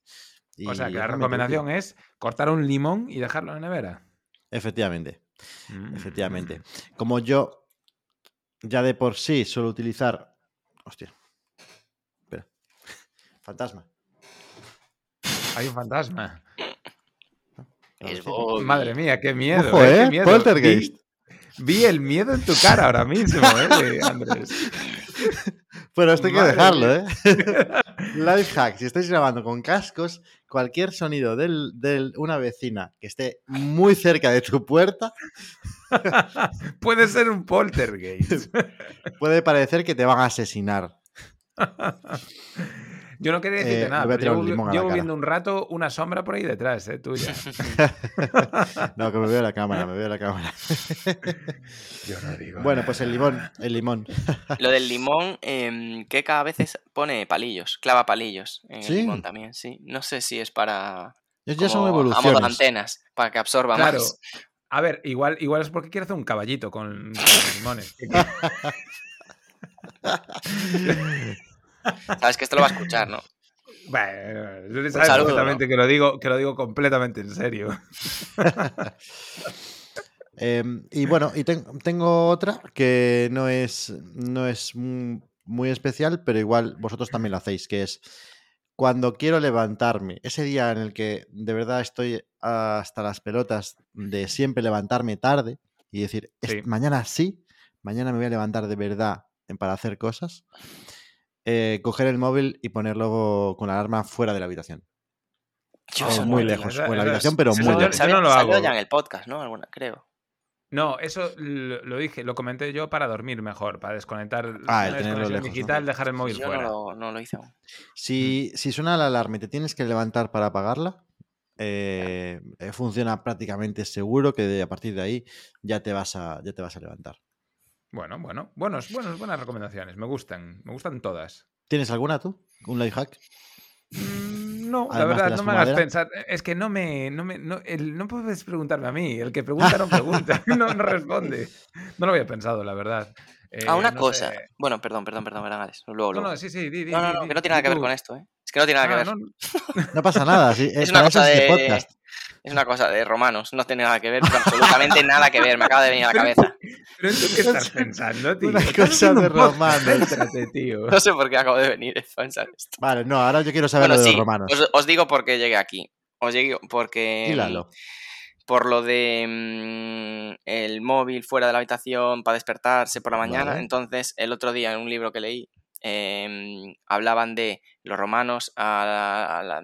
O sea, Y que la recomendación es cortar un limón y dejarlo en la nevera. Efectivamente, Mm. efectivamente. Como yo ya de por sí suelo utilizar... Hostia. Espera. Fantasma. Hay un fantasma. Madre mía, qué miedo. Ojo, eh, qué ¿eh? miedo. Poltergeist. Vi, el miedo en tu cara ahora mismo, ¿eh, Andrés? Pero esto hay que Madre dejarlo. ¿eh? Life hack, si estáis grabando con cascos, cualquier sonido de una vecina que esté muy cerca de tu puerta Puede ser un poltergeist. puede parecer que te van a asesinar. Yo no quería decirte Eh, nada, pero llevo, viendo un rato una sombra por ahí detrás, ¿eh? Tuya. No, que me veo la cámara, me veo la cámara. Yo no digo Bueno, pues el limón, el limón. Lo del limón, em, que cada vez pone palillos, clava palillos en ¿Sí? el limón también, sí. No sé si es para. Ya ya son como a modo de evoluciones. antenas, para que absorba Claro. más. A ver, igual, igual es porque quiere hacer un caballito con, con los limones. Sabes que esto lo va a escuchar, ¿no? Bueno, tú sabes saludo, perfectamente que lo digo, que lo digo completamente en serio. Em, y bueno, y ten- tengo otra que no es, no es muy especial, pero igual vosotros también lo hacéis, que es cuando quiero levantarme, ese día en el que de verdad estoy hasta las pelotas de siempre levantarme tarde y decir, "Es- Sí. mañana sí, mañana me voy a levantar de verdad en- para hacer cosas, eh, coger el móvil y ponerlo con la alarma fuera de la habitación. Yo O eso muy no, lejos, o en la habitación, pero muy lejos. yo no lo Salió hago. ya en el podcast, ¿no? Alguna, creo. No, eso lo, lo dije, lo comenté yo para dormir mejor, para desconectar Ah, el lejos, ¿no? digital, dejar el móvil Yo no fuera. lo, no lo hice aún. Si, si suena la alarma y te tienes que levantar para apagarla, eh, eh, funciona prácticamente seguro que de- a partir de ahí ya te vas a, ya te vas a levantar. Bueno, bueno, buenos, buenos, buenas recomendaciones, me gustan, me gustan todas. ¿Tienes alguna tú? ¿Un life hack? Mm, No, la Además verdad, la no me hagas pensar. Es que no me. No, me, no, el- no puedes preguntarme a mí. El que pregunta no pregunta. No, no responde. No lo había pensado, la verdad. ah, Eh, una no cosa. sé. Bueno, perdón, perdón, perdón, perdón, Alex. Luego, No, luego. no, sí, sí, di, di, No, no, no, di, que no tiene nada que ver con esto, ¿eh? Es que no tiene nada que Ah, ver. no, No pasa nada. sí, eh, Es una para eso cosa es de. podcast. Es una cosa de romanos. No tiene nada que ver, absolutamente nada que ver. Me acaba de venir a la cabeza. Pero ¿tú qué estás pensando, tío? Una cosa de romanos. tío. No sé por qué acabo de venir a pensar esto. Vale, no, ahora yo quiero saber Bueno, lo de sí, los romanos. os, os digo por qué llegué aquí. Os digo porque. mm, Dílalo. Por lo de mm, el móvil fuera de la habitación para despertarse por la mañana. Vale. Entonces, el otro día en un libro que leí, em, hablaban de los romanos a, la- a la-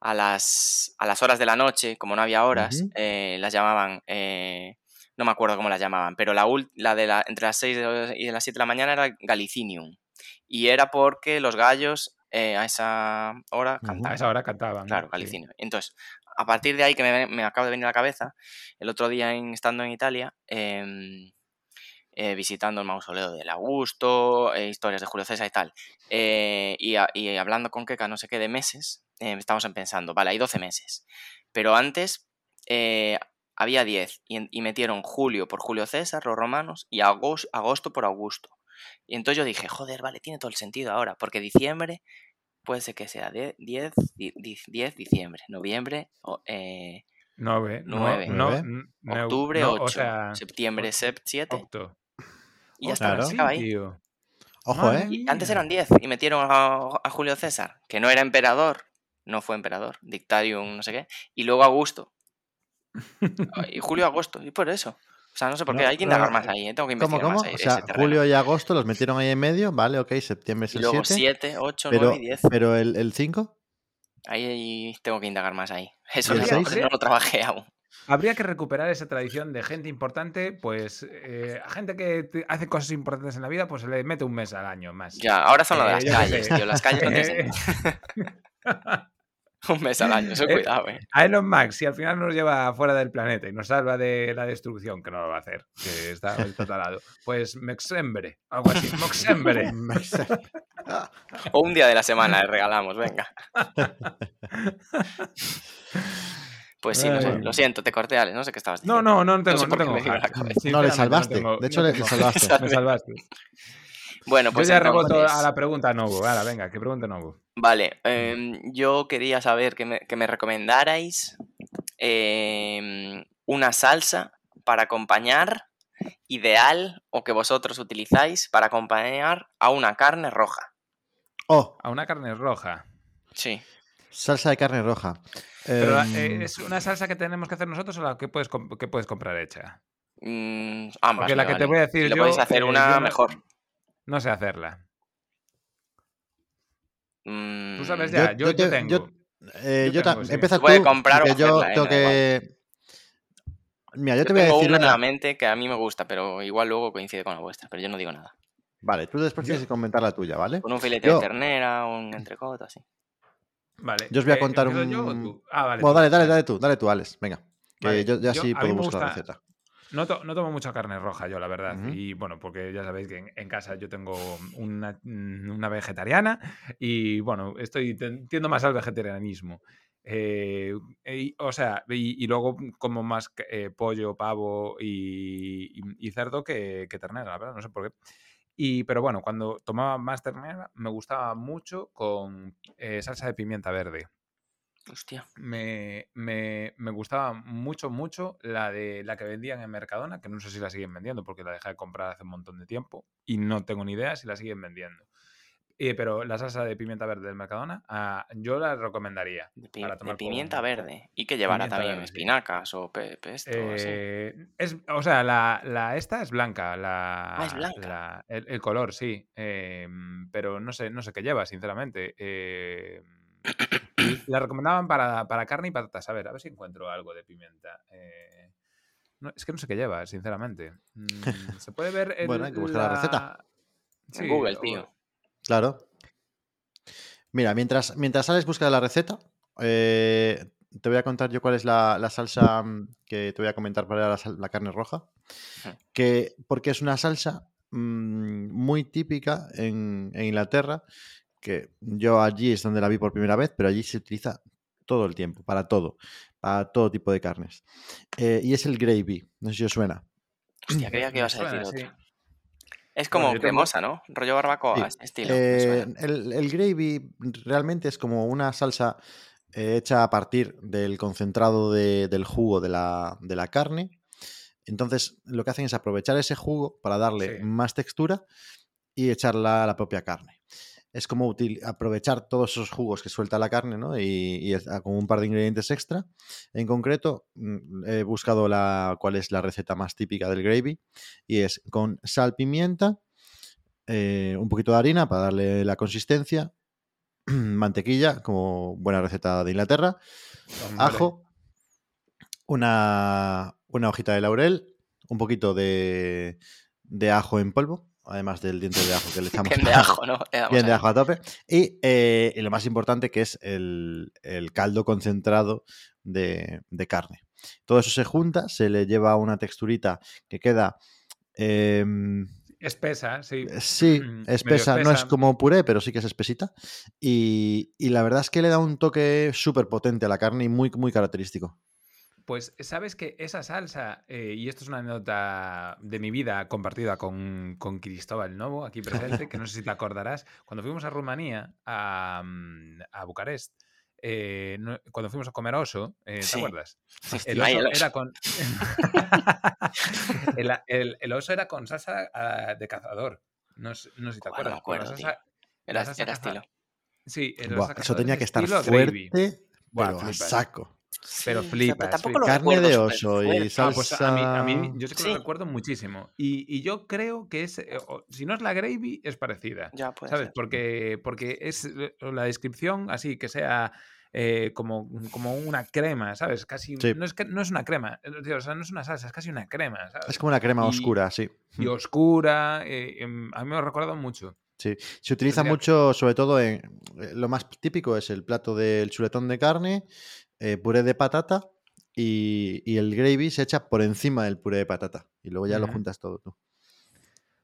a las, a las horas de la noche, como no había horas, eh, las llamaban. eh, no me acuerdo cómo las llamaban, pero la, la de la, entre las 6 y las 7 de la mañana era Galicinium. Y era porque los gallos eh, a esa hora Ujú. A cantaban. esa hora cantaban. Claro, sí. Galicinio. Entonces, a partir de ahí que me, me acaba de venir a la cabeza, el otro día en- estando en Italia, em, eh, visitando el mausoleo del Augusto, eh, historias de Julio César y tal, y, a- y hablando con Keka no sé qué de meses, estamos pensando, vale, hay 12 meses, pero antes eh, había 10 y, y metieron julio por Julio César, los romanos, y agos- agosto por Augusto. Y entonces yo dije, joder, vale, tiene todo el sentido ahora, porque diciembre puede ser que sea 10, 10, di- di- 10 diciembre, noviembre, eh, Nueve. no- Nueve. No, Nueve. n- neu- octubre no, 8, o sea, septiembre ocho- 7 octo. y ya Ostras, está, Claro. se acaba ahí. tío. Ojo, ¿eh? Y antes eran 10 y metieron a, a Julio César, que no era emperador, no fue emperador, dictarium, no sé qué, y luego Augusto. Y Julio Agosto, y por eso. O sea, no sé por qué, No, hay que indagar no, más ahí, ¿eh? tengo que ¿Cómo, investigar cómo? más ahí. O sea, ese terreno. julio y agosto los metieron ahí en medio, vale, ok, septiembre es y el luego 7. 7, 8, Pero, 9 y 10. pero el, el 5, Ahí, ahí tengo que indagar más ahí. Eso ¿Y no, lo trabajé aún. Habría que recuperar esa tradición de gente importante, pues eh, a gente que hace cosas importantes en la vida, pues se le mete un mes al año más. Ya, ahora son Eh, las calles, tío. Las calles no un mes al año, eso Eh, cuidado, eh. A Elon Musk, si al final nos lleva fuera del planeta y nos salva de la destrucción, que no lo va a hacer, que está vuelto talado, pues Mexembre, algo así, Moxembre. O un día de la semana le regalamos, venga. Pues sí, no sé, lo siento, te corté, Ale, no sé qué estabas No, diciendo. no, no tengo, sé no qué tengo me hack. cabeza. No, le salvaste. tengo- de hecho, no le, salvaste. Me salvaste. Bueno, pues yo ya reboto entonces- a la pregunta Novo. Ahora, venga, que pregunta Novo. Vale, em, yo quería saber que me, que me recomendarais em, una salsa para acompañar ideal o que vosotros utilizáis para acompañar a una carne roja. Oh, A una carne roja. Sí. salsa de carne roja. Pero Em, eh, ¿es una salsa que tenemos que hacer nosotros o la que puedes, comp- que puedes comprar hecha? Mm, ambas. Porque la que te voy a decir Si lo yo, podéis hacer eh, una yo no- mejor. No sé hacerla. Tú Mm, sabes ya, yo, Yo- yo, te- tengo. yo- eh, yo tengo, sí. empieza puede tú, comprar o yo eh, tengo que... Mira, yo yo te voy a decir una en la mente que a mí me gusta, pero igual luego coincide con la vuestra, pero yo no digo nada. Vale, tú después tienes que comentar la tuya, ¿vale? Con un filete Yo- de ternera, un entrecot, así. Vale. Yo os voy a eh, contar ¿empiezo yo o un- tú? Ah, vale. Bueno, tú. dale, dale, dale tú, dale tú, Alex. Venga. Que Vale, yo ya yo- sí puedo buscar la gusta- receta. No, to- no tomo mucha carne roja yo, la verdad. Y bueno, porque ya sabéis que en, en casa yo tengo una, una vegetariana y bueno, estoy tiendo más al vegetarianismo. Eh, o sea, y, y luego como más eh, pollo, pavo y, y- y cerdo que, que ternera, la verdad, no sé por qué. Y, pero bueno, cuando tomaba más ternera me gustaba mucho con eh, salsa de pimienta verde Hostia. me, me- me gustaba mucho, mucho la de la que vendían en Mercadona, que no sé si la siguen vendiendo porque la dejé de comprar hace un montón de tiempo y no tengo ni idea si la siguen vendiendo. Eh, pero la salsa de pimienta verde del Mercadona, ah, yo la recomendaría. De, pi- Para de tomar pimienta verde. Y que llevará pimienta también verde, sí. espinacas o pe- pesto o así. Eh, es, o sea, la, la- esta es blanca, la, Ah, es blanca. la- el, el color, sí. eh, pero no sé, no sé qué lleva, sinceramente. eh, y la recomendaban para, para carne y patatas. A ver, a ver si encuentro algo de pimienta. eh, no, es que no sé qué lleva, sinceramente. Mm, Se puede ver en Bueno, hay que buscar la receta. En Google, o- tío. Claro. Mira, mientras, mientras Alex busca la receta, eh, te voy a contar yo cuál es la, la salsa mm, que te voy a comentar para la, la carne roja. Que, porque es una salsa mm, muy típica en, en Inglaterra, que yo allí es donde la vi por primera vez, pero allí se utiliza todo el tiempo, para todo, para todo tipo de carnes. Eh, y es el gravy, no sé si os suena. Hostia, creía que ibas a decir sí. otra. Es como cremosa, ¿no? Rollo barbacoa, Sí. estilo. Eh, el, el gravy realmente es como una salsa eh, hecha a partir del concentrado de- del jugo de la, de la carne. Entonces, lo que hacen es aprovechar ese jugo para darle Sí. más textura y echarla a la propia carne. Es como util- aprovechar todos esos jugos que suelta la carne, ¿no? Y, y es- con un par de ingredientes extra. En concreto, mm, he buscado la, cuál es la receta más típica del gravy y es con sal, pimienta, eh, un poquito de harina para darle la consistencia, mantequilla, como buena receta de Inglaterra, Hombre, ajo, una, una hojita de laurel, un poquito de, de ajo en polvo, además del diente de ajo que le echamos. Bien de ajo, ¿no? Bien de ajo a tope. Y, eh, y lo más importante que es el, el caldo concentrado de, de carne. Todo eso se junta, se le lleva una texturita que queda... em, Espesa, sí. Sí, Mm, medio espesa, no es como puré, pero sí que es espesita. Y, y la verdad es que le da un toque súper potente a la carne y muy, muy característico. Pues sabes que esa salsa, eh, y esto es una anécdota de mi vida compartida con, con Cristóbal Novo, aquí presente, que no sé si te acordarás, cuando fuimos a Rumanía, a, mm, a Bucarest, eh, no- cuando fuimos a comer oso, eh, ¿te Sí. acuerdas? Sí, El oso, el oso. era con. el, el- el oso era con salsa ah, de cazador. No, sé- no sé si te acuerdas. acuerdo, salsa- Era, salsa estilo. Sí, la Buah, salsa eso cazador tenía que estar estilo fuerte, pero a flipas. saco. Pero Sí, flipas, tampoco lo. Carne recuerdo de oso y salsa... Ah, pues a mí, a mí yo sí que Sí. lo recuerdo muchísimo. Y, y yo creo que es, eh, si no es la gravy, es parecida. Ya puede ¿Sabes? ser. Porque, porque es eh, la descripción así, que sea eh, como, como una crema, ¿sabes? Casi, Sí. no, es que, no es una crema, o sea, no es una salsa, es casi una crema, ¿sabes? Es como una crema Y- oscura, sí. Y oscura, eh, em, a mí me ha recordado mucho. Sí, se utiliza mucho, sobre todo en... eh, Lo más típico es el plato del chuletón de carne, eh, puré de patata y, y el gravy se echa por encima del puré de patata. Y luego ya lo juntas todo tú.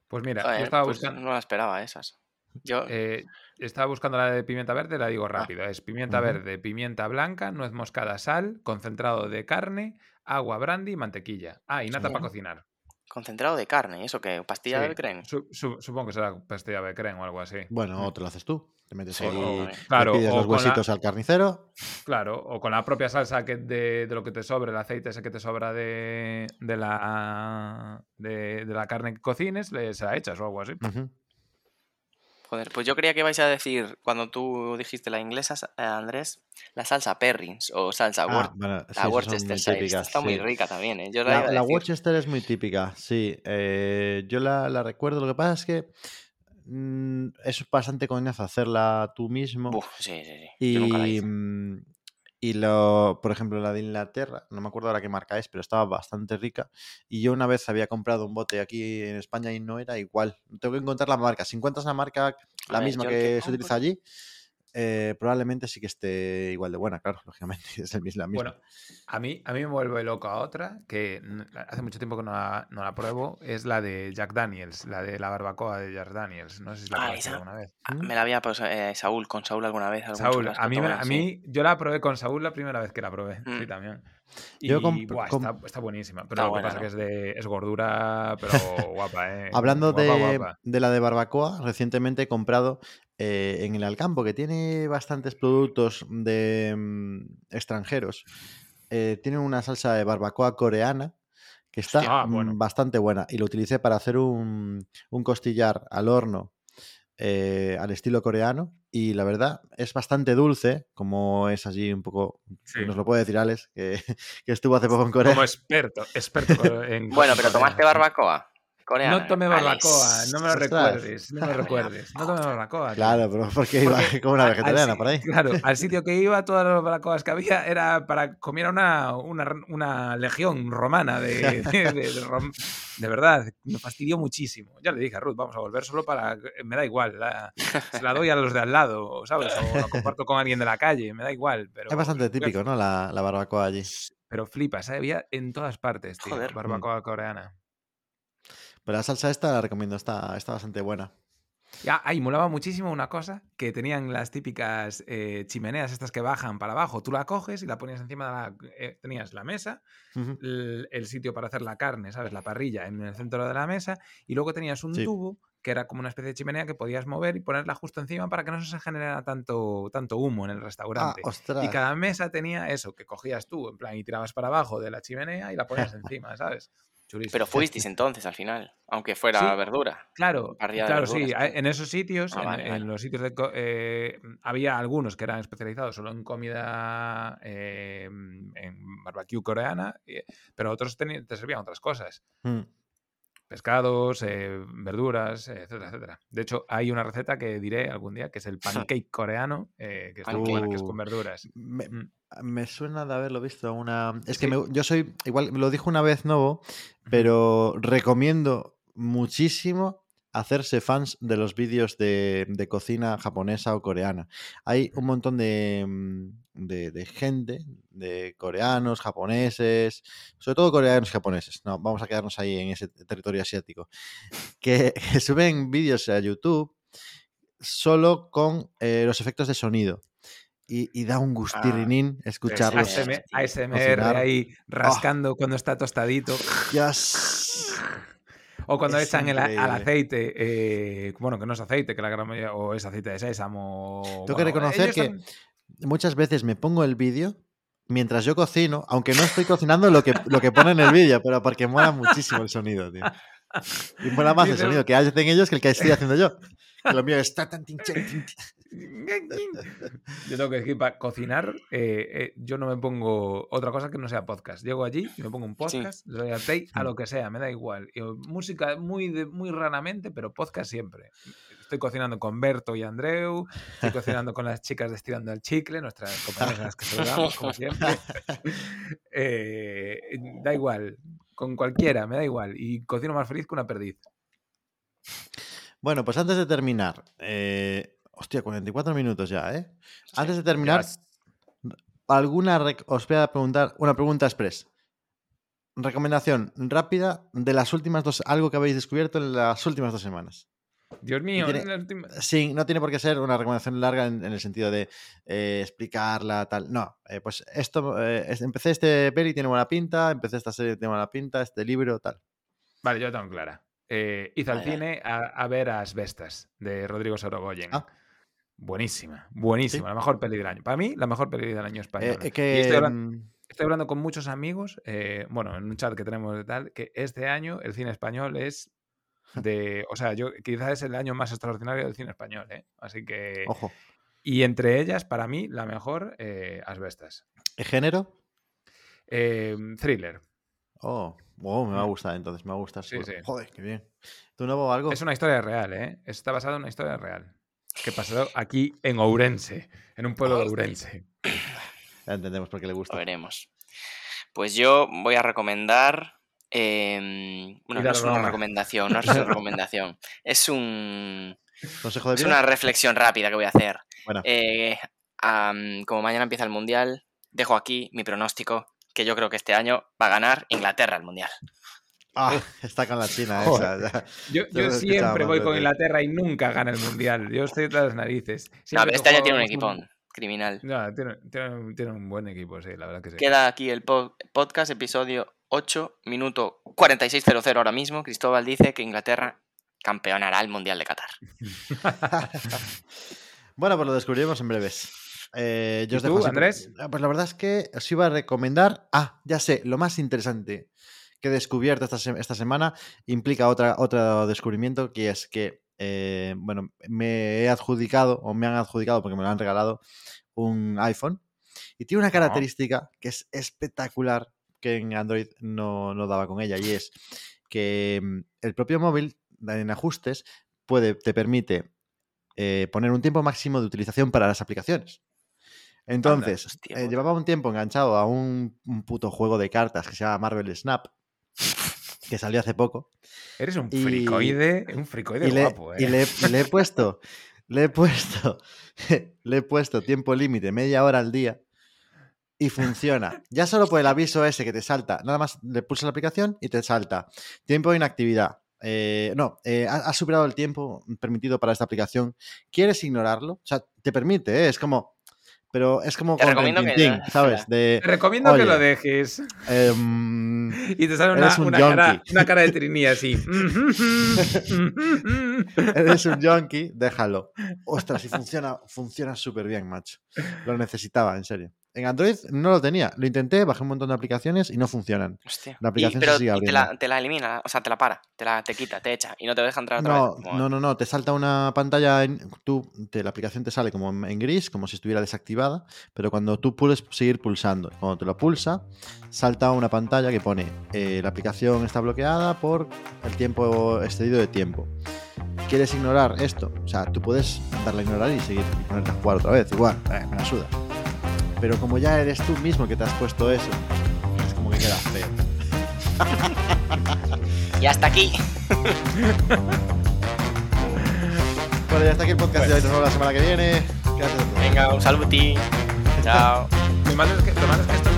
Pues mira, Joder, yo estaba pues buscando... No la esperaba esas. Yo, Eh, estaba buscando la de pimienta verde, la digo rápido. Es pimienta verde, pimienta blanca, nuez moscada, sal, concentrado de carne, agua, brandy y mantequilla. Ah, y nata Sí. para cocinar. Concentrado de carne, ¿eso qué? ¿Pastilla Sí, de su- su- supongo que será pastilla de crema o algo así. Bueno, o te lo haces tú. Te metes Sí, ahí, o- Claro, pides o los con la- huesitos al carnicero. Claro, o con la propia salsa que de, de lo que te sobra, el aceite ese que te sobra de, de la de, de la carne que cocines, le, se la echas o algo así. Joder, pues yo creía que vais a decir, cuando tú dijiste la inglesa, sa- eh, Andrés, la salsa Perrins o salsa Ah, Wor- bueno, sí, la esas son Worcester muy Shire. Esta típicas. Está muy rica también, ¿eh? Yo la. Worcester es muy típica, sí. Eh, yo la, la recuerdo. Lo que pasa es que mm, es bastante coñazo hacerla tú mismo. Buf, sí, sí, sí. Yo nunca la Y, hice. Y lo, por ejemplo, la de Inglaterra, no me acuerdo ahora qué marca es, pero estaba bastante rica. Y yo una vez había comprado un bote aquí en España y no era igual. Tengo que encontrar la marca. Si encuentras la marca, la ver, misma que, que se utiliza allí, eh, probablemente sí que esté igual de buena, claro, lógicamente. Es el mis- la misma. Bueno, a mí, a mí me vuelve loco a otra que hace mucho tiempo que no la, no la pruebo, es la de Jack Daniels, la de la barbacoa de Jack Daniels. No sé si la Ah, esa- alguna vez. Ah, ¿Mm? Me la había pasado eh, Saúl, con Saúl alguna vez. algún Saúl, a mí, me- a sí. mí yo la probé con Saúl la primera vez que la probé, sí, Mm. también. Y Yo buah, está, está buenísima, pero Está lo que buena, pasa ¿no? que es de es gordura, pero guapa, eh. Hablando Guapa, de, guapa. de la de barbacoa, recientemente he comprado eh, en el Alcampo, que tiene bastantes productos de mm, extranjeros. eh, tiene una salsa de barbacoa coreana que está Hostia, mm, bueno. bastante buena. Y lo utilicé para hacer un, un costillar al horno eh, al estilo coreano. Y la verdad es bastante dulce, como es allí un poco. Sí. Nos lo puede decir Alex, que, que estuvo hace poco en Corea. Como experto, experto en Bueno, en pero tomaste barbacoa coreana. No tomé Alex. barbacoa, no me lo recuerdes, no me lo recuerdes. No tomé barbacoa. Claro, pero porque iba Porque como una al vegetariana por ahí. Claro, al sitio que iba, todas las barbacoas que había era para comiera una, una, una legión romana de, de, de- de rom- de verdad. Me fastidió muchísimo. Ya le dije a Ruth, vamos a volver solo para. Me da igual. la- se la doy a los de al lado, ¿sabes? O la comparto con alguien de la calle, me da igual. Pero, Es bastante típico, ¿no? La, la barbacoa allí. Pero flipas, ¿eh? había en todas partes, tío. Joder. Barbacoa coreana. Pero la salsa esta la recomiendo, está, está bastante buena. Ya, ahí molaba muchísimo una cosa que tenían las típicas eh, chimeneas estas que bajan para abajo. Tú la coges y la ponías encima de la... eh, tenías la mesa, el, el sitio para hacer la carne, ¿sabes? La parrilla en el centro de la mesa y luego tenías un Sí. tubo que era como una especie de chimenea que podías mover y ponerla justo encima para que no se generara tanto, tanto humo en el Ah, restaurante. ostras. y cada mesa tenía eso, que cogías tú, en plan, y tirabas para abajo de la chimenea y la ponías encima, ¿sabes? Pero fuisteis entonces al final, aunque fuera Sí. verdura. Claro, claro, sí. verduras. En esos sitios, Ah, en, vale, en vale. los sitios de co- eh, había algunos que eran especializados solo en comida eh, en barbecue coreana, pero otros te servían otras cosas. Mm. Pescados, eh, verduras, etcétera, etcétera. De hecho, hay una receta que diré algún día que es el pancake coreano, eh, que buena, que es con verduras. Me, Mm. me suena de haberlo visto una. Es que me- yo soy. Igual lo dijo una vez Novo, pero recomiendo muchísimo hacerse fans de los vídeos de, de cocina japonesa o coreana. Hay un montón de, mm, de, de gente, de coreanos, japoneses, sobre todo coreanos y japoneses. No, vamos a quedarnos ahí en ese territorio asiático. Que, que suben vídeos a YouTube solo con eh, los efectos de sonido. Y, y da un gustirrinín escucharlos. ASM. ASM- ASMR ahí rascando cuando está tostadito. Dios. O cuando Es echan el, al aceite, eh, bueno, que no es aceite, que la gran mayoría, o es aceite de sésamo. Tengo que reconocer que muchas veces me pongo el vídeo mientras yo cocino, aunque no estoy cocinando lo que, lo que pone en el vídeo, pero porque mola muchísimo el sonido, tío. Y mola más el sonido que hacen ellos que el que estoy haciendo yo. Que lo mío es Yo tengo que decir, para cocinar, eh, eh, yo no me pongo otra cosa que no sea podcast. Llego allí me pongo un podcast, le doy al play a Mm. lo que sea, me da igual. Música muy, de- muy raramente, pero podcast siempre. Estoy cocinando con Berto y Andreu, estoy cocinando con las chicas de Estirando el Chicle, nuestras compañeras a las que saludamos, como siempre. Eh, da igual, con cualquiera, me da igual. Y cocino más feliz que una perdiz. Bueno, pues antes de terminar, eh, hostia, 44 minutos ya, ¿eh? Antes de terminar, alguna rec- os voy a preguntar una pregunta express. Recomendación rápida de las últimas dos, algo que habéis descubierto en las últimas dos semanas. Dios mío, tiene- en la última- Sí, no tiene por qué ser una recomendación larga en, en el sentido de eh, explicarla, tal. No, eh, pues esto, eh, es- empecé este peli, tiene buena pinta, empecé esta serie, tiene buena pinta, este libro, tal. Vale, yo tengo clara. Hizo al cine a, a ver a Asbestas, de Rodrigo Sorogoyen. Ah. Buenísima, buenísima. Sí. La mejor peli del año. Para mí, la mejor peli del año Eh, español. eh, Y que, estoy, mm, estoy hablando con muchos amigos, eh, bueno, en un chat que tenemos de tal, que este año el cine español es de. O sea, yo quizás es el año más extraordinario del cine español, ¿eh? Así que. ojo, Y entre ellas, para mí, la mejor, eh, Asbestas. ¿el género? Eh, thriller. Oh, me va a Mm. gustar entonces, me va a gustar. Sí, seguro. sí. Joder, qué bien. ¿Tú nuevo algo? Es una historia real, ¿eh? Está basada en una historia real. Que pasó aquí en Ourense, en un pueblo de. Ourense. Ya entendemos por qué le Lo gusta. veremos. Pues yo voy a recomendar. em, bueno, no Cuidado, es una Roma. recomendación, no es una recomendación. Es un. ¿Consejo de Es una reflexión rápida que voy a hacer. Bueno, Eh, como mañana empieza el mundial, dejo aquí mi pronóstico. Que yo creo que este año va a ganar Inglaterra el mundial. Ah, está con la China Joder. esa. Yo, siempre voy con. Inglaterra y nunca gana el mundial. Yo estoy tras las narices. No, pero este año tiene un equipón criminal. No, tiene, tiene- tiene un buen equipo, sí, la verdad que sí. Queda aquí el po- podcast, episodio 8, minuto 46.00 ahora mismo. Cristóbal dice que Inglaterra campeonará el mundial de Qatar. bueno, pues lo descubriremos en breves. Eh, yo ¿Y os dejo tú, así, Andrés? Ah, Pues la verdad es que os iba a recomendar. Ah, ya sé, lo más interesante que he descubierto esta, se- esta semana implica otra, otro descubrimiento que es que, eh, bueno, me he adjudicado o me han adjudicado porque me lo han regalado un iPhone y tiene una característica que es espectacular que en Android no, no daba con ella y es que mm, el propio móvil en ajustes puede, te permite eh, poner un tiempo máximo de utilización para las aplicaciones. Entonces, hostia eh, llevaba un tiempo enganchado a un, un puto juego de cartas que se llama Marvel Snap, que salió hace poco. Eres un Y- fricoide, un fricoide y le, guapo, ¿eh? y le- le he puesto, le he puesto, le he puesto tiempo límite, media hora al día, y funciona. Ya solo por el aviso ese que te salta, nada más le pulsas la aplicación y te salta tiempo de inactividad. Eh, no, eh, ha- has superado el tiempo permitido para esta aplicación. ¿Quieres ignorarlo? O sea, te permite, ¿eh? es como. Pero es como Te con recomiendo que- Tintín, ¿sabes? De, Te recomiendo que lo dejes. em, Y te sale una, Eres un una cara, una cara de trini así. eres un junkie, déjalo. Ostras, y funciona, funciona súper bien, macho. Lo necesitaba, en serio. En Android no lo tenía. Lo intenté, bajé un montón de aplicaciones y no funcionan. Hostia. La aplicación y, pero, se sigue y te, abriendo. la, te la elimina, o sea, te la para, te la te quita, te echa y no te deja entrar otra No, vez. Como- no, no, no, te salta una pantalla, en, tú, te- la aplicación te sale como en, en gris, como si estuviera desactivada, pero cuando tú puedes seguir pulsando, cuando te lo pulsa, salta una pantalla que pone eh, la aplicación está bloqueada por el tiempo excedido de tiempo. ¿Quieres ignorar esto? O sea, tú puedes darle a ignorar y seguir y ponerte a jugar otra vez, igual, eh, me la suda. Pero como ya eres tú mismo que te has puesto eso, es como que queda feo. Y hasta aquí. Bueno, ya está aquí el podcast de hoy, nos vemos la semana que viene. Gracias a todos. Venga, un saluti. Chao. Lo malo es que, lo malo es que esto